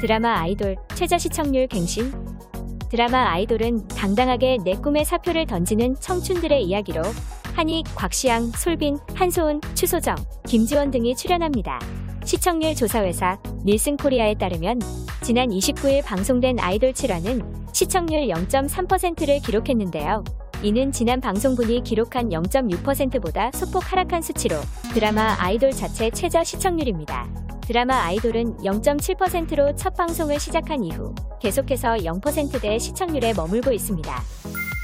드라마 아이돌 최저 시청률 갱신 드라마 아이돌은 당당하게 내 꿈의 사표를 던지는 청춘들의 이야기로 한익, 곽시양, 솔빈, 한소은, 추소정, 김지원 등이 출연합니다. 시청률 조사회사 닐슨 코리아에 따르면 지난 29일 방송된 아이돌 7화는 시청률 0.3%를 기록했는데요. 이는 지난 방송분이 기록한 0.6%보다 소폭 하락한 수치로 드라마 아이돌 자체 최저 시청률입니다. 드라마 아이돌은 0.7%로 첫 방송을 시작한 이후 계속해서 0%대 시청률에 머물고 있습니다.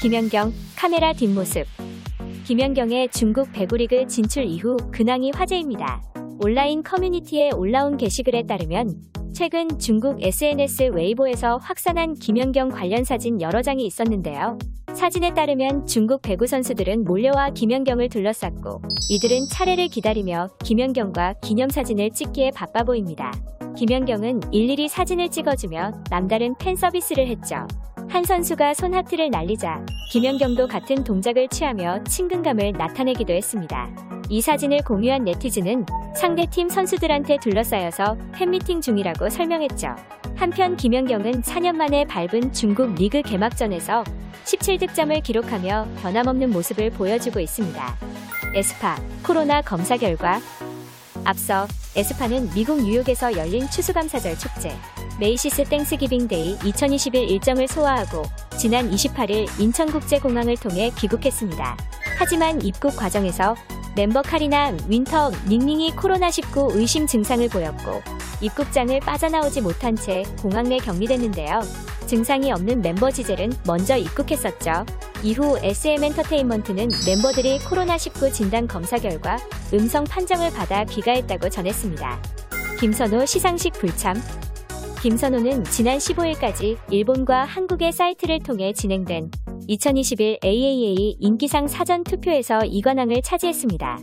김연경 카메라 뒷모습 김연경의 중국 배구리그 진출 이후 근황이 화제입니다. 온라인 커뮤니티에 올라온 게시글에 따르면 최근 중국 SNS 웨이보에서 확산한 김연경 관련 사진 여러 장이 있었는데요. 사진에 따르면 중국 배구 선수들은 몰려와 김연경을 둘러쌌고 이들은 차례를 기다리며 김연경과 기념사진을 찍기에 바빠 보입니다. 김연경은 일일이 사진을 찍어주며 남다른 팬 서비스를 했죠. 한 선수가 손 하트를 날리자 김연경도 같은 동작을 취하며 친근감을 나타내기도 했습니다. 이 사진을 공유한 네티즌은 상대 팀 선수들한테 둘러싸여서 팬미팅 중이라고 설명했죠. 한편 김연경은 4년 만에 밟은 중국 리그 개막전에서 17득점을 기록하며 변함없는 모습을 보여주고 있습니다. 에스파 코로나 검사 결과 앞서 에스파는 미국 뉴욕에서 열린 추수감사절 축제 Macy's Thanksgiving Day 2021 일정을 소화하고 지난 28일 인천국제공항을 통해 귀국했습니다. 하지만 입국 과정에서 멤버 카리나 윈터 닝닝이 코로나19 의심 증상을 보였고 입국장을 빠져나오지 못한 채 공항 내 격리됐는데요. 증상이 없는 멤버 지젤은 먼저 입국했었죠. 이후 SM엔터테인먼트는 멤버들이 코로나19 진단 검사 결과 음성 판정을 받아 귀가했다고 전했습니다. 김선호 시상식 불참 김선호는 지난 15일까지 일본과 한국의 사이트를 통해 진행된 2021 AAA 인기상 사전 투표에서 이관왕을 차지했습니다.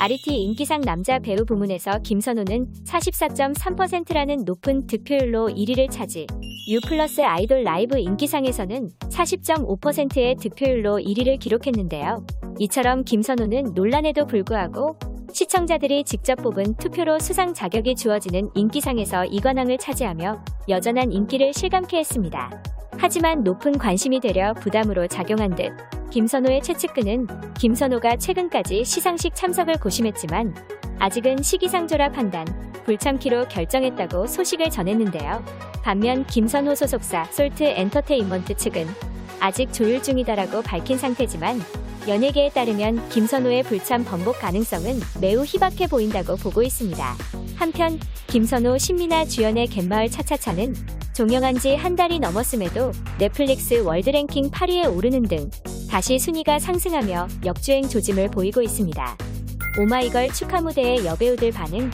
아리티 인기상 남자 배우 부문에서 김선호는 44.3%라는 높은 득표율로 1위를 차지, U 플러스 아이돌 라이브 인기상에서는 40.5%의 득표율로 1위를 기록했는데요. 이처럼 김선호는 논란에도 불구하고 시청자들이 직접 뽑은 투표로 수상 자격이 주어지는 인기상에서 이관왕을 차지하며 여전한 인기를 실감케 했습니다. 하지만 높은 관심이 되려 부담으로 작용한 듯 김선호의 최측근은 김선호가 최근까지 시상식 참석을 고심했지만 아직은 시기상조라 판단, 불참키로 결정했다고 소식을 전했는데요. 반면 김선호 소속사 솔트 엔터테인먼트 측은 아직 조율 중이다라고 밝힌 상태지만 연예계에 따르면 김선호의 불참 번복 가능성은 매우 희박해 보인다고 보고 있습니다. 한편 김선호 신민아 주연의 갯마을 차차차는 종영한 지 한 달이 넘었음에도 넷플릭스 월드랭킹 8위에 오르는 등 다시 순위가 상승하며 역주행 조짐을 보이고 있습니다. 오마이걸 축하 무대의 여배우들 반응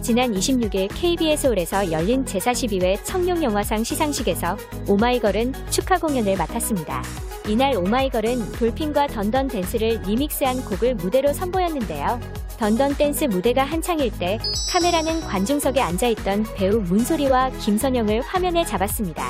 지난 26일 KBS 홀에서 열린 제42회 청룡영화상 시상식에서 오마이걸은 축하 공연을 맡았습니다. 이날 오마이걸은 Dolphin과 Dun Dun Dance를 리믹스한 곡을 무대로 선보였는데요. Dun Dun Dance 무대가 한창일 때 카메라는 관중석에 앉아있던 배우 문소리와 김선영을 화면에 잡았습니다.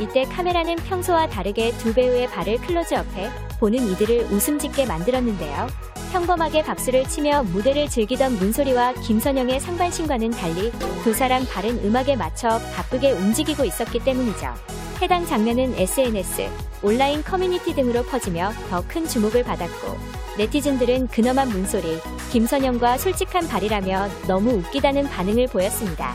이때 카메라는 평소와 다르게 두 배우의 발을 클로즈업해 보는 이들을 웃음 짓게 만들었는데요. 평범하게 박수를 치며 무대를 즐기던 문소리와 김선영의 상반신과는 달리 두 사람 발은 음악에 맞춰 바쁘게 움직이고 있었기 때문이죠. 해당 장면은 SNS, 온라인 커뮤니티 등으로 퍼지며 더 큰 주목을 받았고 네티즌들은 근엄한 문소리, 김선영과 솔직한 발이라며 너무 웃기다는 반응을 보였습니다.